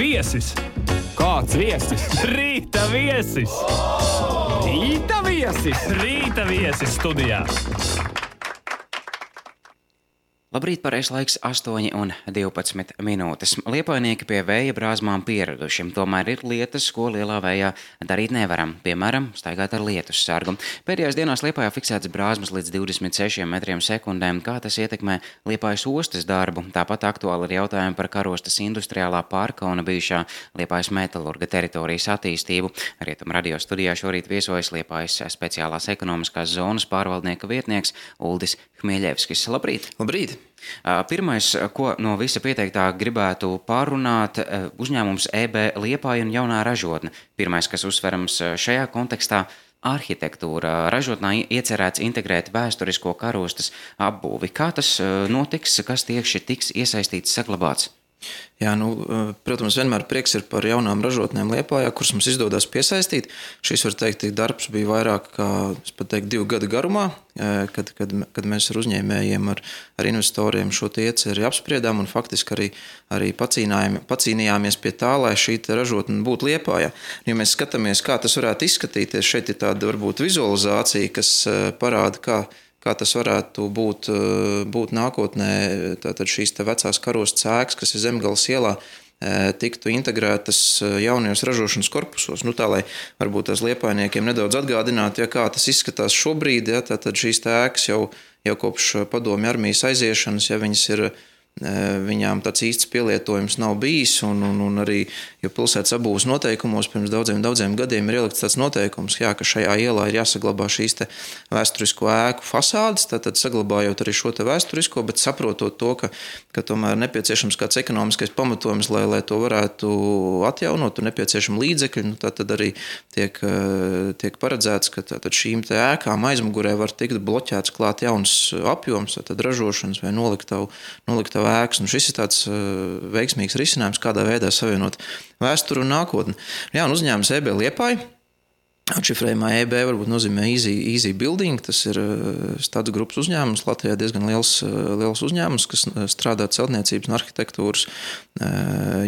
Viesis! Kāds viesis? Rīta viesis! Rīta viesis! Rīta viesis studijā! Labrīt, pareizais laiks, 8,12 minūtes. Liepainieki pie vēja brāzmām pieraduši, tomēr ir lietas, ko lielā vējā darīt nevaram. Piemēram, staigāt ar lietus sargu. Pēdējās dienās Liepājā fiksēts brāzmas līdz 26 metriem sekundēm, kā tas ietekmē Liepājas ostas darbu. Tāpat aktuāli ir jautājumi par karostas industriālā pārka un bijušā Liepājas metalurga teritorijas attīstību. Rietum radio studijā šorīt viesojas Liepājas speciālās ekonomiskās zonas pārvaldnieka vietnieks Uldis Hmieļevskis. Labrīt! Labrīt! Pirmais, ko no visa pieteiktā gribētu pārunāt, uzņēmums EB Liepāja un jaunā ražotne. Pirmais, kas uzsverams šajā kontekstā, arhitektūra. Ražotnē iecerēts integrēt vēsturisko karostas apbūvi. Kā tas notiks, kas tieši tiks iesaistīts, saglabāts? Jā, nu, protams, vienmēr prieks ir par jaunām ražotnēm Lietpā, kuras mums izdodas piesaistīt. Šis, var teikt, darbs bija vairāk kā teiktu, divu gadu garumā, kad, kad, kad mēs ar uzņēmējiem, ar, ar investoriem šo ieceri apspriedām un faktiski arī, arī pacīnījāmies pie tā, lai šī ražotne būtu Lietpā. Ja mēs skatāmies, kā tas varētu izskatīties, šeit ir tāda varbūt vizualizācija, kas parāda, kā kā tas varētu būt, eh, būt nākotnē. Tātad šīs vecās karostas ēkas, kas ir zemgālas ielā, eh, tiktu integrētas eh, jaunajos ražošanas korpusos. Nu, tā lai varbūt tās liepainiekiem nedaudz atgādinātu, ja, kā tas izskatās šobrīd. Ja, tad šīs ēkas jau, jau kopš padomju armijas aiziešanas, ja viņas ir Viņām tāds īsts pielietojums nav bijis, un, un, un arī jo pilsētas apbūves noteikumos pirms daudziem, daudziem gadiem ir ielikts tāds noteikums, jā, ka šajā ielā ir jāsaglabā šīs vēsturisko ēku fasādes, tātad saglabājot arī šo vēsturisko, bet saprotot to, ka, ka tomēr nepieciešams kāds ekonomiskais pamatojums, lai, lai to varētu atjaunot, un nepieciešami līdzekļi, nu, tad arī tiek, tiek paredzēts, ka šīm ēkām aizmugurē var tikt bloķēts klāt jauns apjoms, tad ražošanas vai noliktavu, noliktavu ēkas. Un šis ir tāds uh, veiksmīgs risinājums, kādā veidā savienot vēsturi un nākotni. Jā, un uzņēmums EB Liepāja. Atšifrējumā EB varbūt nozīmē easy, easy building. Tas ir uh, tāds grupas uzņēmums, Latvijā diezgan liels, uh, liels uzņēmums, kas strādā celtniecības un arhitektūras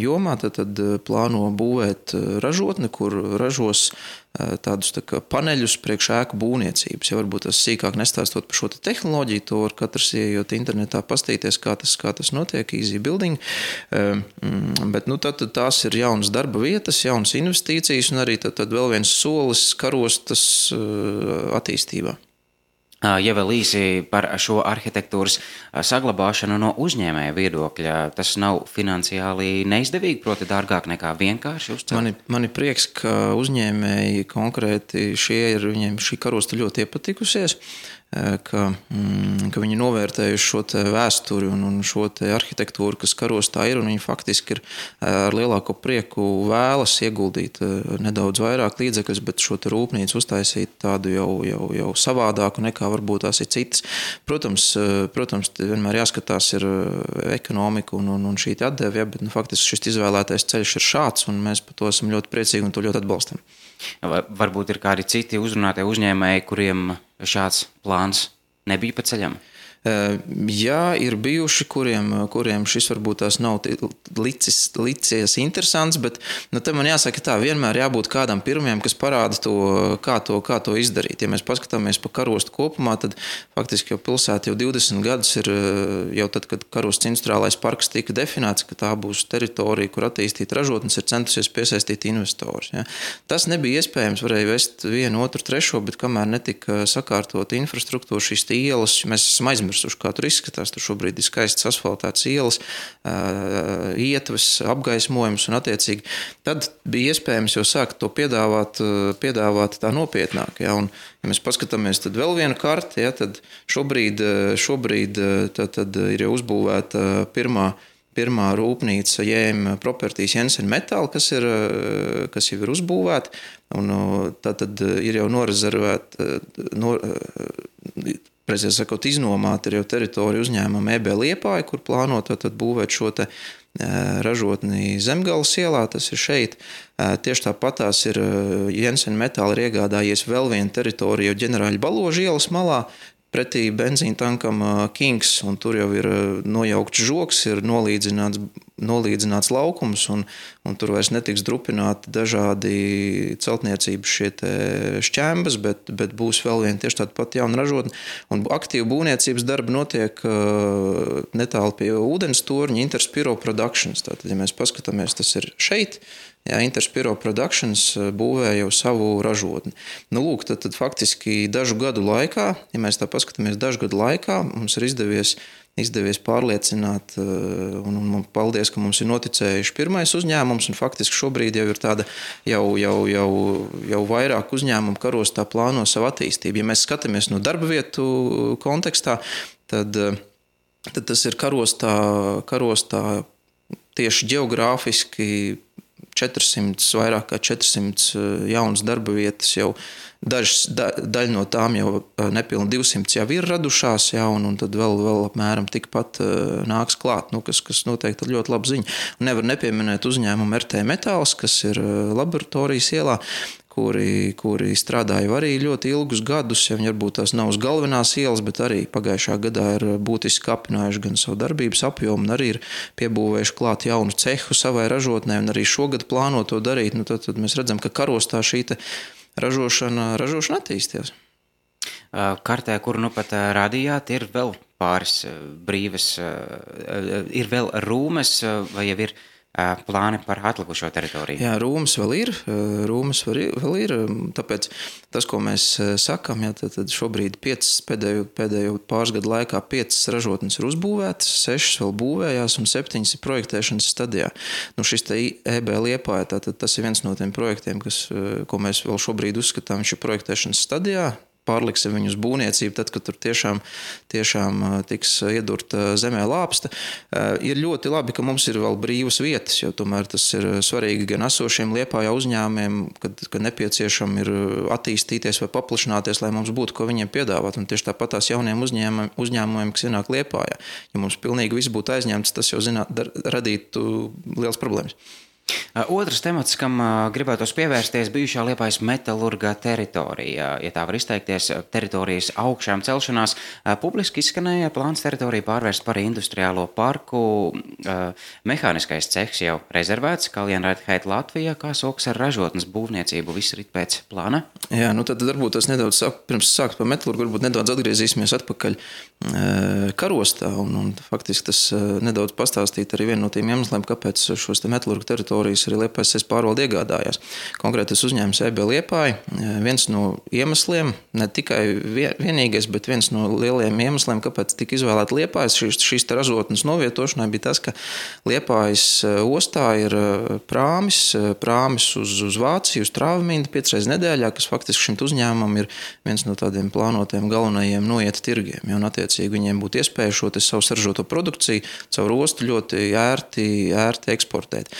jomā. Tad, tad plāno būvēt ražotni, kur ražos tādus tā paneļus priekš ēku būvniecības. Ja varbūt tas sīkāk nestāstot par šo te tehnoloģiju, to var katrs ieejot internetā, pastīties, kā tas, kā tas notiek, easy building. Bet nu, tad, tās ir jaunas darba vietas, jaunas investīcijas un arī tad, tad vēl viens solis karostas attīstībā. Ja vēl īsi par šo arhitektūras saglabāšanu no uzņēmēja viedokļa, tas nav finansiāli neizdevīgi, proti, dārgāk nekā vienkārši uzcelt. Man man ir prieks, ka uzņēmēji konkrēti šie ir, viņiem šī karosta ļoti iepatikusies. Eh, ka, mm, ka viņi novērtējuši šo vēsturi un, un šo arhitektūru, kas karostā ir. Viņi faktiski ir eh, ar lielāko prieku vēlas ieguldīt eh, nedaudz vairāk līdzekļus, bet šo rūpnīcu uztaisīt tādu jau, jau, jau savādāku nekā varbūt tās ir citas. Protams, protams vienmēr jāskatās ir ekonomika un, un, un šī atdeve, ja, bet nu, faktiski šis izvēlētais ceļš ir šāds, un mēs par to esam ļoti priecīgi un to ļoti atbalstam. Varbūt ir kādi citi uzrunātie uzņēmēji, kuriem šāds plāns nebija pa ceļam. Jā, ir bijuši, kuriem, kuriem šis varbūt tās nav licis, licies interesants, bet nu, tam man jāsaka, tā vienmēr jābūt kādam pirmajam, kas parāda to, kā to, kā to izdarīt. Ja mēs paskatāmies pa karostu kopumā, tad faktiski jau pilsēta jau 20 gadus ir, jau tad, kad karostas industriālais parks tika definēts, ka tā būs teritorija, kur attīstīt ražotnes, ir centusies piesaistīt investorus. Ja. Tas nebija iespējams, varēja vest vienu, otru, trešo, bet kamēr netika sakārtot infrastruktūra, šīs ielas, mēs esam aizmirsuši aizmirsuši, kā tur izskatās. Tur šobrīd ir skaistas asfaltētas ielas, ietves, apgaismojums un attiecīgi. Tad bija iespējams jau sākt to piedāvāt, piedāvāt tā nopietnāk. Ja, un, ja mēs paskatāmies tad vēl vienu karti, ja, tad šobrīd, šobrīd tad, tad ir jau uzbūvēta pirmā pirmā rūpnīca Jēma Properties Jensen Metal, kas, ir, kas jau ir uzbūvēta. Tā tad ir jau norezervēta, nor, precīzi sakot, iznomāta ir jau teritorija uzņēmuma EB Liepāja, kur plānota būvēt šo te ražotni Zemgāles ielā, tas ir šeit. Tieši tāpat tās ir Jensen Metāla iegādājies vēl vienu teritoriju ģenerāļa Baloža ielas malā, pretī benzīna tankam Kings, un tur jau ir nojaukts žoks, ir nolīdzināts, nolīdzināts laukums, un, un tur vairs netiks drupināti dažādi celtniecības šie šķēmbas, bet, bet būs vēl viena tieši tāda pati jauna ražotne. Un aktīva būvniecības darba notiek netālu pie ūdens torņa Interspiro Productions. Tātad, ja mēs paskatāmies, tas ir šeit. Jā, Interspiro Productions eh, būvēja jau savu ražotni. Nu, lūk, tad, tad faktiski dažu gadu laikā, ja mēs tā paskatāmies, dažu gadu laikā mums ir izdevies, izdevies pārliecināt, eh, un, un paldies, ka mums ir noticējuši pirmais uzņēmums, un faktiski šobrīd jau ir tāda jau, jau, jau, jau vairāk uzņēmumu karostā plāno savu attīstību. Ja mēs skatāmies no darba vietu kontekstā, tad, eh, tad tas ir karostā, karostā tieši geogrāfiski 400, vairāk kā 400 eh, jaunas darba vietas jau. Dažs, da, daļa no tām jau eh, nepilnīgi 200 jau ir radušās, ja, un, un tad vēl, vēl apmēram tikpat uh, nāks klāt, nu, kas, kas noteikti ir ļoti laba ziņa. Nevar nepieminēt uzņēmumu RT Metāls, kas ir laboratorijas ielā, kuri, kuri strādāja arī ļoti ilgus gadus. Ja viņi varbūt tās nav uz galvenās ielas, bet arī pagājušā gadā ir būtiski apvienojuši gan savu darbības apjomu, gan arī ir piebūvējuši klāt jaunu cehu savai ražotnē, un arī šogad plāno to darīt. Nu, tad, tad mēs redzam, ka karostā šī ražošana, ražošana attīstījās. Kartē, kuru nu pat rādījāt, ir vēl pāris brīvas, ir vēl rūmes, vai jau ir plāni par atlikušo teritoriju? Jā, Rūmas vēl ir. Rūmas vēl ir. Tāpēc tas, ko mēs sakām, ja, tad, tad šobrīd piecas, pēdējo, pēdējo pāris gadu laikā piecas ražotnes ir uzbūvētas, sešas vēl būvējās un septiņas ir projektēšanas stadijā. Nu, šis EB liepā, tātad tas ir viens no tiem projektiem, kas, ko mēs vēl šobrīd uzskatām, viņš ir projektēšanas stadijā pārliksim viņu uz būvniecību, tad, kad tur tiešām, tiešām tiks iedurta zemē lāpsta. Ir ļoti labi, ka mums ir vēl brīvas vietas, jo tomēr tas ir svarīgi gan esošiem liepājā uzņēmumiem, kad, kad nepieciešami ir attīstīties vai paplašināties, lai mums būtu ko viņiem piedāvāt. Un tieši tāpat tās jauniem uzņēmumiem, uzņēmumiem kas ienāk liepājā. Ja mums pilnīgi viss būtu aizņemts, tas jau zināt, radītu liels problēmas. Otrs temats, kam gribētos pievērsties, bijušā liepais metālurga teritorija. Ja tā var izteikties, teritorijas augšām celšanās, publiski izskanēja plāns teritoriju pārvērst par industriālo parku. Mehāniskais cehs jau rezervēts Kaljanraidheit Latvijā, kā soks ar ražotnes būvniecību, viss rit pēc plāna. Jā, nu tad varbūt tas nedaudz, pirms sākt par metālurgu, varbūt nedaudz atgriezīsimies atpakaļ karostā. Un, un faktiski tas nedaudz pastāstīt arī vienu no tiem iemesliem, kāpēc šos te metālurgu teritorijas kuras arī Liepais pārvalde iegādājās. Konkrētais uzņēmums EB Liepāja. Viens no iemesliem, ne tikai vienīgais, bet viens no lielajiem iemesliem, kāpēc tika izvēlēta Liepājas šīs, šīs ražotnes novietošanai, bija tas, ka Liepājas e, ostā ir e, prāmis, e, prāmis uz, uz Vāciju, uz Trāvmīnu piecreiz nedēļā, kas faktiski šim uzņēmumam ir viens no tādiem plānotiem galvenajiem noiet tirgiem. Un, attiecīgi, viņiem būtu iespēja šo savu saržoto produkciju caur ostu ļoti ērti, ērti eksportēt.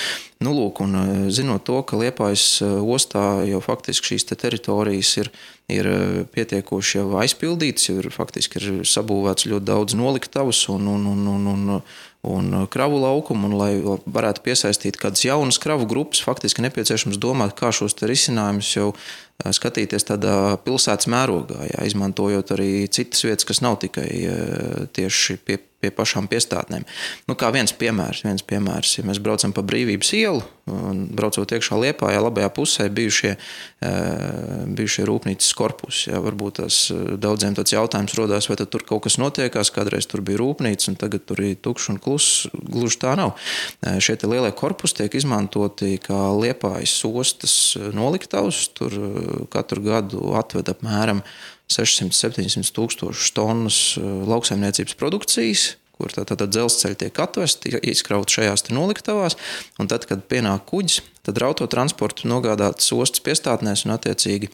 Nu, lūk, un, eh, zinot to, ka Liepājas eh, ostā jau faktiski šīs te teritorijas ir, ir eh, pietiekoši jau aizpildītas, jau ir faktiski ir sabūvēts ļoti daudz noliktavas un, un, un, un, un, un kravu laukumu, un lai varētu piesaistīt kādas jaunas kravu grupas, faktiski nepieciešams domāt, kā šos risinājumus jau skatīties tādā pilsētas mērogā, jā, izmantojot arī citas vietas, kas nav tikai tieši pie pie pašām piestātnēm. Nu, kā viens piemērs, viens piemērs, ja mēs braucam pa brīvības ielu, un braucot iekšā liepā, ja labajā pusē bijušie, bijušie rūpnīcas korpusi. Ja, varbūt tas daudziem tāds jautājums rodās, vai tur kaut kas notiekās, kādreiz tur bija rūpnīca, un tagad tur ir tukšs un kluss. Gluži tā nav. Šie lielie korpusi tiek izmantoti kā liepājas ostas noliktavas. Tur katru gadu atved apmēram 600-700 tūkstošus tonnas eh, lauksaimniecības produkcijas, kur tātad tā, tā dzelzceļi tiek atvesti, izkrauti šajās noliktavās, tad, kad pienāk kuģis, tad autotransportu nogādātas ostas piestātnēs un attiecīgi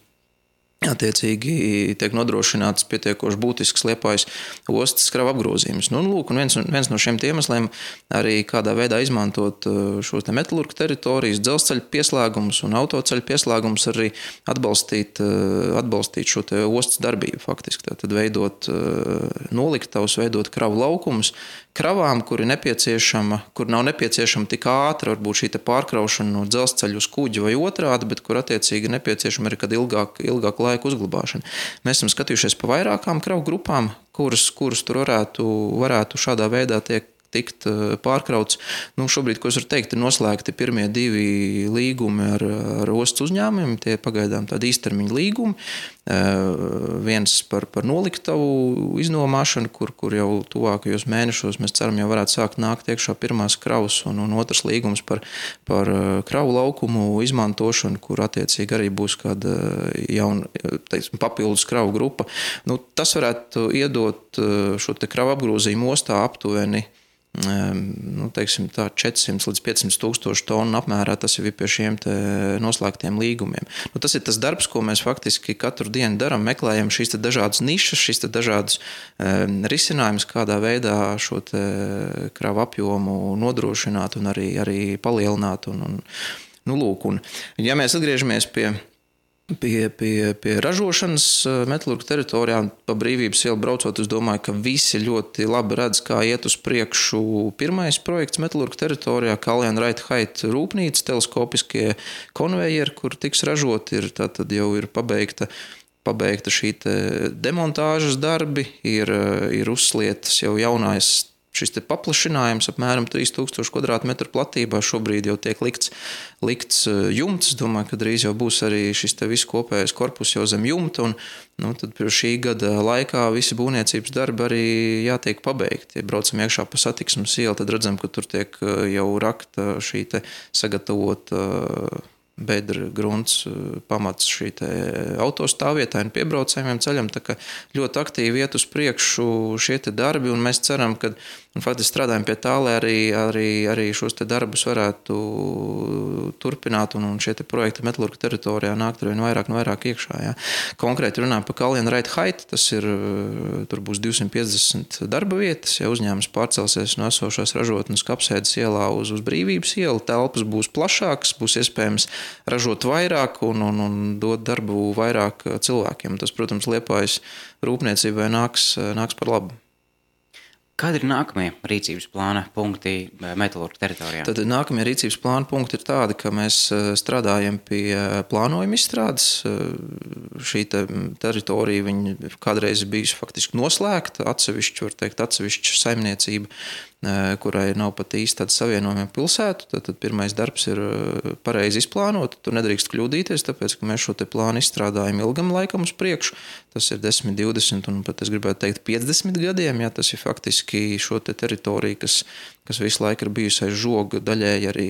Attiecīgi tiek nodrošināts pietiekoši būtisks liepais ostas krava apgrozījums. Nu, lūk, viens, viens no šiem iemesliem arī kādā veidā izmantot uh, šos te metālurgu teritorijas, dzelzceļa pieslēgumus un autoceļa pieslēgumus, arī atbalstīt, uh, atbalstīt šo ostas darbību. Faktiski tad veidot uh, noliktavus, veidot kravu laukumus, kravām, kur ir kur nav nepieciešama tik ātra, varbūt šī pārkraušana no dzelzceļa uz kuģi vai otrādi, bet kur attiecīgi nepieciešama arī kāda ilgāka ilgāk laika uzglabāšana. Mēs esam skatījušies pa vairākām kravu grupām, kuras, kuras tur varētu, varētu šādā veidā tiek tikt eh, pārkrauts. Nu, šobrīd, ko es varu teikt, ir noslēgti pirmie divi līgumi ar, ar ostas uzņēmumiem. Tie pagaidām tādi īstermiņa līgumi. Eh, viens par, par noliktavu iznomāšanu, kur, kur jau tuvākajos mēnešos mēs ceram, jau varētu sākt nākt iekšā pirmās kravas, un, un otrs līgums par, par eh, kravu laukumu izmantošanu, kur attiecīgi arī būs kāda jauna teiksim, papildus kravu grupa. Nu, tas varētu iedot šo kravu apgrozījumu ostā aptuveni nu, teiksim, tā, 400 līdz 500 tūkstošu tonu apmērā. Tas jau ir pie šiem noslēgtiem līgumiem. Nu, tas ir tas darbs, ko mēs faktiski katru dienu darām. Meklējam šīs dažādas nišas, šīs dažādas um, risinājumus, kādā veidā šo kravu apjomu nodrošināt un arī, arī palielināt. Un, un, nu, lūk, un, ja mēs atgriežamies pie pie, pie, pie ražošanas eh, metālurgu teritorijā. Pa brīvības ielu braucot, es domāju, ka visi ļoti labi redz, kā iet uz priekšu pirmais projekts metālurgu teritorijā, Kaljana Raithaita rūpnīca, teleskopiskie konvejeri, kur tiks ražoti, ir, tad jau ir pabeigta. Pabeigta šī demontāžas darbi, ir, ir uzlietas jau jaunais Šis paplašinājums apmēram 3000 km2 platībā šobrīd jau tiek likts, likts eh, jumts. Domāju, ka drīz jau būs arī šis viss kopējais korpus jau zem jumta. Un, nu, tad šī gada laikā visi būvniecības darbi arī jātiek pabeigti. Ja braucam iekšā pa satiksmes ielu, tad redzam, ka tur tiek eh, jau rakta šī sagatavota bedra grunts, pamats šī autostāvvietai un piebraucējiem ceļam. Ļoti aktīvi iet uz priekšu šie darbi, un mēs ceram, ka Un faktiski strādājam pie tā, lai arī, arī, arī šos darbus varētu turpināt, un, un šie projekti metālurgu teritorijā nākt ar vien vairāk un vairāk iekšā. Jā. Konkrēti runājot par Kalniņa Raita Haitu, tas ir, tur būs 250 darba vietas. Ja uzņēmums pārcelsies no esošās ražotnes kapsēdes ielā uz, uz brīvības ielu, telpas būs plašākas, būs iespējams ražot vairāk un, un, un dot darbu vairāk cilvēkiem. Tas, protams, liepājas rūpniecībai nāks, nāks par labu. Kādi ir nākamie rīcības plāna punkti eh, metālurgu teritorijā? Tad nākamie rīcības plāna punkti ir tādi, ka mēs eh, strādājam pie eh, plānojuma izstrādes. Šī te teritorija kādreiz bijusi faktiski noslēgta, atsevišķa, var teikt, atsevišķa saimniecība kurai nav pat īsti tāda savienojuma pilsētu, tad, tad pirmais darbs ir pareizi izplānot. Tur nedrīkst kļūdīties, tāpēc ka mēs šo plānu izstrādājam ilgam laikam uz priekšu. Tas ir 10, 20 un pat es gribētu teikt 50 gadiem. Ja, tas ir faktiski šo te teritoriju, kas kas visu laiku ir bijusi aiz žoga, daļēji arī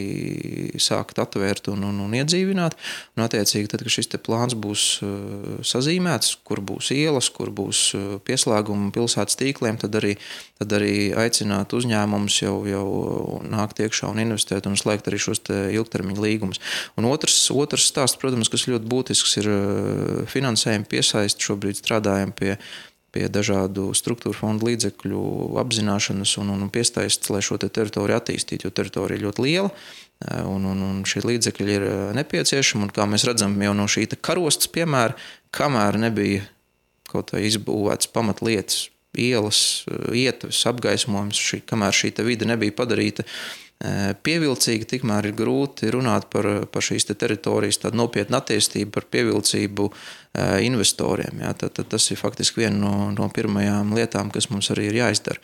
sākt atvērt un, un, un iedzīvināt. Un, attiecīgi, tad, kad šis plāns būs uh, sazīmēts, kur būs ielas, kur būs uh, pieslēgumi pilsētas tīkliem, tad arī, tad arī aicināt uzņēmumus jau, jau nākt iekšā un investēt un slēgt arī šos ilgtermiņa līgumus. Un otrs, otrs stāsts, protams, kas ļoti būtisks, ir uh, finansējuma piesaist. Šobrīd strādājam pie pie dažādu struktūru fondu līdzekļu apzināšanas un, un piestaistas, lai šo te teritoriju attīstītu, jo teritorija ir ļoti liela. Eh, un, un, un šie līdzekļi ir eh, nepieciešami. Un, kā mēs redzam, jau no šī karostas piemēra, kamēr nebija kaut kā izbūvētas pamatlietas, ielas, eh, ietves, apgaismojums, šī, kamēr šī vide nebija padarīta pievilcīga, tikmēr ir grūti runāt par, par šīs te teritorijas nopietnu attīstību, par pievilcību investoriem. Jā. Tad, tad tas ir faktiski viena no, no pirmajām lietām, kas mums arī ir jāizdara.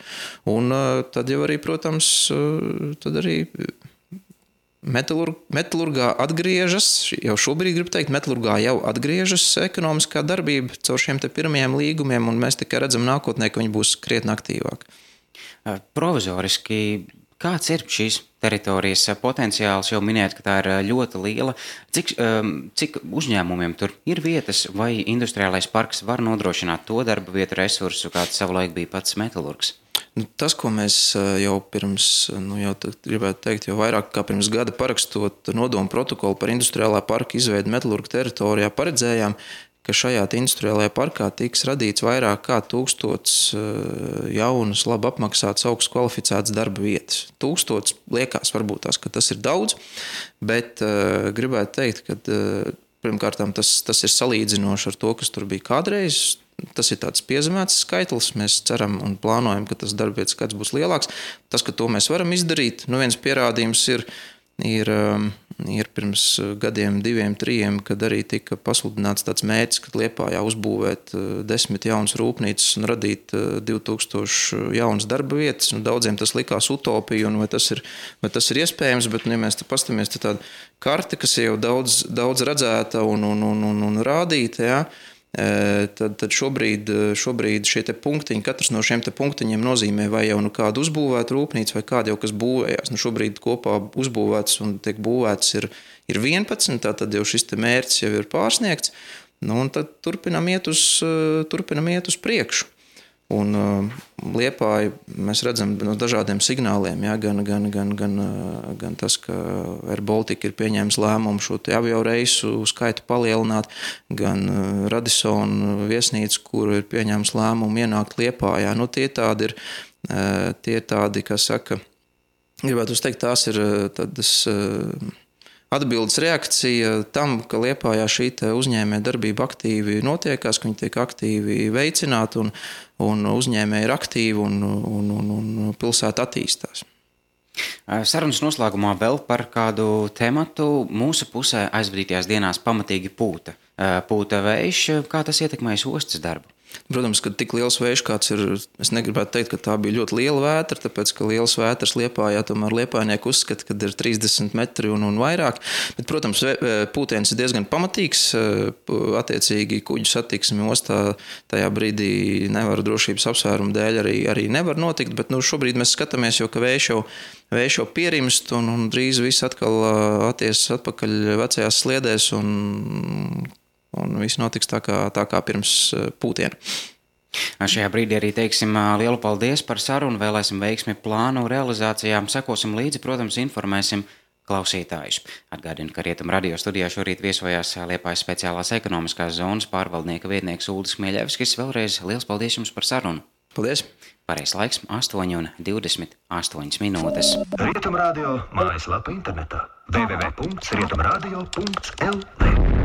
Un tad jau arī, protams, tad arī metalurg, metalurgā atgriežas, jau šobrīd gribu teikt, metalurgā jau atgriežas ekonomiskā darbība caur šiem pirmajiem līgumiem, un mēs tikai redzam nākotnē, ka viņi būs krietni aktīvāki. Provizoriski Kāds ir šīs teritorijas potenciāls? Jau minējāt, ka tā ir ļoti liela. Cik, cik uzņēmumiem tur ir vietas, vai industriālais parks var nodrošināt to darba vietu resursu, kāds savulaik bija pats metālurgs? Nu, tas, ko mēs jau pirms, nu, jau gribētu teikt, jau vairāk kā pirms gada parakstot nodomu protokolu par industriālā parka izveidu metālurgu teritorijā, paredzējām, ka šajā industriālajā parkā tiks radīts vairāk kā tūkstots eh, jaunas, labi apmaksātas, augstu kvalificētas darba vietas. Tūkstots liekas, varbūt tās, tas ir daudz, bet uh, gribētu teikt, ka uh, pirmkārt tas, tas ir salīdzinoši ar to, kas tur bija kādreiz. Tas ir tāds piezemēts skaitlis. Mēs ceram un plānojam, ka tas darbvietas skaits būs lielāks. Tas, ka to mēs varam izdarīt, nu viens pierādījums ir, ir um, ir pirms gadiem, diviem, trim, kad arī tika pasludināts tāds mērķis, ka Liepājā uzbūvēt desmit jaunas rūpnīcas un radīt 2000 jaunas darba vietas. Nu, daudziem tas likās utopija, un vai tas ir, vai tas ir iespējams, bet, nu, ja mēs paskatāmies, tad tāda karte, kas jau daudz, daudz redzēta un, un, un, un, un rādīta, ja, tad, tad šobrīd, šobrīd šie punktiņi, katrs no šiem punktiņiem nozīmē vai jau nu kādu uzbūvētu rūpnīcu, vai kādu jau kas būvējās. Nu, šobrīd kopā uzbūvēts un tiek būvēts ir, ir 11, tad jau šis mērķis jau ir pārsniegts. Nu, tad turpinam iet uz, turpinam iet uz priekšu. Un uh, liepāji mēs redzam no dažādiem signāliem, ja, gan, gan, gan, gan, uh, gan tas, ka AirBaltika ir pieņēmis lēmumu šo avio reisu skaitu palielināt, gan uh, Radisson viesnīca, kur ir pieņēmis lēmumu ienākt liepājā. Nu, tie tādi ir, uh, tie tādi, kas saka, gribētu teikt, tās ir tādas. Atbildes reakcija tam, ka Lietpājā šī uzņēmēja darbība aktīvi notiekās, ka viņi tiek aktīvi veicināti un, un uzņēmēji ir aktīvi un, un, un, un pilsēta attīstās. Sarunas noslēgumā vēl par kādu tematu. Mūsu pusē aizvadītajās dienās pamatīgi pūta. Pūta vējš, kā tas ietekmēs ostas darbu? Protams, ka tik liels vējš kāds ir, es negribētu teikt, ka tā bija ļoti liela vētra, tāpēc, ka liels vētras liepājā tomēr liepājnieki uzskata, ka ir 30 metri un, un vairāk. Bet, protams, pūtiens ir diezgan pamatīgs. Attiecīgi, kuģu satiksmi ostā tajā brīdī nevar drošības apsvērumu dēļ arī, arī nevar notikt, bet nu, šobrīd mēs skatāmies, jo vējš jau vējš jau pierimst, un, un drīz viss atkal attiecas atpakaļ vecajās sliedēs, un un viss notiks tā kā, tā kā pirms eh, pūtiena. Šajā brīdī arī teiksim lielu paldies par sarunu, vēlēsim veiksmi plānu realizācijām, sekosim līdzi, protams, informēsim klausītājus. Atgādinu, ka Rietumu radio studijā šorīt viesojās Liepājas speciālās ekonomiskās zonas pārvaldnieka vietnieks Uldis Mieļevskis. Vēlreiz liels paldies jums par sarunu! Paldies! Pareizais laiks - 8,28 minūtes. Rietumu radio mājaslapa internetā www.rietumradio.lv